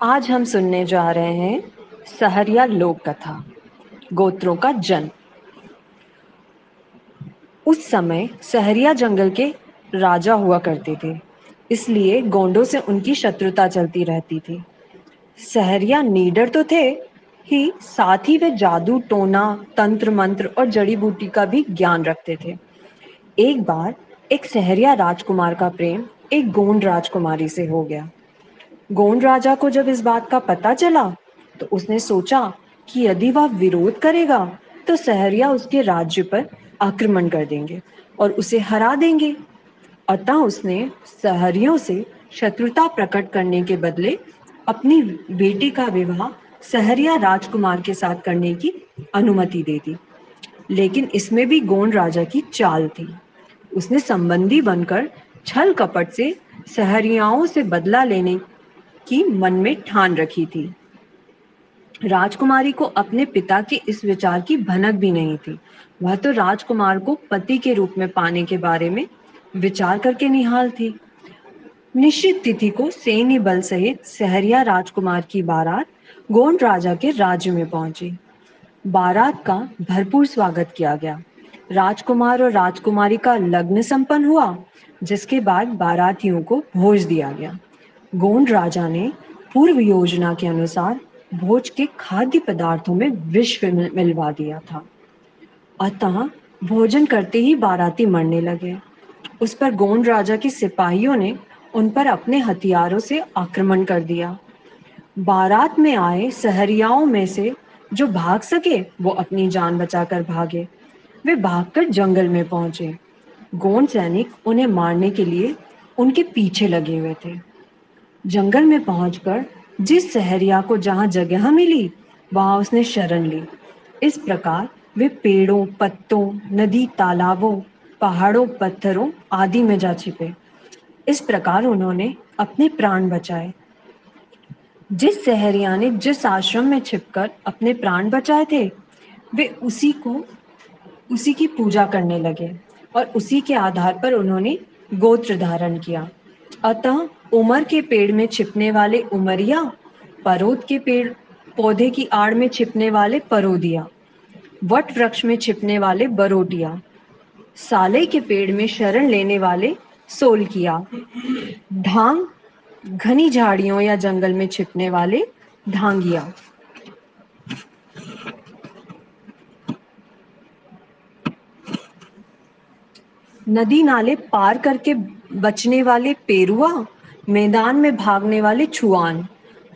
आज हम सुनने जा रहे हैं सहरिया लोक कथा, गोत्रों का जन्म। उस समय सहरिया जंगल के राजा हुआ करते थे, इसलिए गोंडों से उनकी शत्रुता चलती रहती थी। सहरिया नीडर तो थे, ही साथ ही वे जादू, टोना तंत्र मंत्र और जड़ी बूटी का भी ज्ञान रखते थे। एक बार एक सहरिया राजकुमार का प्रेम एक गोंड राजकुमारी से हो गया। गोंड राजा को जब इस बात का पता चला तो उसने सोचा कि यदि वह विरोध करेगा तो सहरिया उसके राज्य पर आक्रमण कर देंगे और उसे हरा देंगे। अतः उसने सहरियों से शत्रुता प्रकट करने के बदले अपनी बेटी का विवाह सहरिया राजकुमार के साथ करने की अनुमति दे दी। लेकिन इसमें भी गोंड राजा की चाल थी। उसने संबंधी बनकर छल कपट से सहरियाओं से बदला लेने की मन में ठान रखी थी। राजकुमारी को अपने पिता के इस विचार की भनक भी नहीं थी। वह तो राजकुमार को पति के रूप में पाने के बारे में विचार करके निहाल थी। निश्चित तिथि को सैन्य बल सहित सहरिया राजकुमार की बारात गोंड राजा के राज्य में पहुँची। बारात का भरपूर स्वागत किया गया। राजकुमार और राजकुमारी का लग्न संपन्न हुआ, जिसके बाद बारातियों को भोज दिया गया। गोंड राजा ने पूर्व योजना के अनुसार भोज के खाद्य पदार्थों में विष मिलवा दिया था। अतः भोजन करते ही बाराती मरने लगे। उस पर गोंड राजा के सिपाहियों ने उन पर अपने हथियारों से आक्रमण कर दिया। बारात में आए सहरियाओं में से जो भाग सके, वो अपनी जान बचाकर भागे। वे भागकर जंगल में पहुँचे। गोंड सैनिक उन्हें मारने के लिए उनके पीछे लगे हुए थे। जंगल में पहुंचकर जिस सहरिया को जहाँ जगह मिली, वहाँ उसने शरण ली। इस प्रकार वे पेड़ों, पत्तों, नदी, तालाबों, पहाड़ों, पत्थरों आदि में जा छिपे। इस प्रकार उन्होंने अपने प्राण बचाए। जिस सहरिया ने जिस आश्रम में छिपकर अपने प्राण बचाए थे, वे उसी को, उसी की पूजा करने लगे और उसी के आधार पर उन्होंने गोत्र धारण किया। अतः उमर के पेड़ में छिपने वाले उमरिया, परोद के पेड़, पौधे की आड़ में छिपने वाले परोदिया, वट वृक्ष में छिपने वाले बरोटिया साले के पेड़ में शरण लेने वाले सोलकिया, ढांग, घनी झाड़ियों या जंगल में छिपने वाले ढांगिया। नदी नाले पार करके बचने वाले पेरुआ, मैदान में भागने वाले छुआन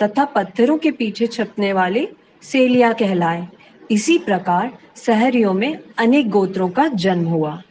तथा पत्थरों के पीछे छपने वाले सेलिया कहलाए। इसी प्रकार शहरियों में अनेक गोत्रों का जन्म हुआ।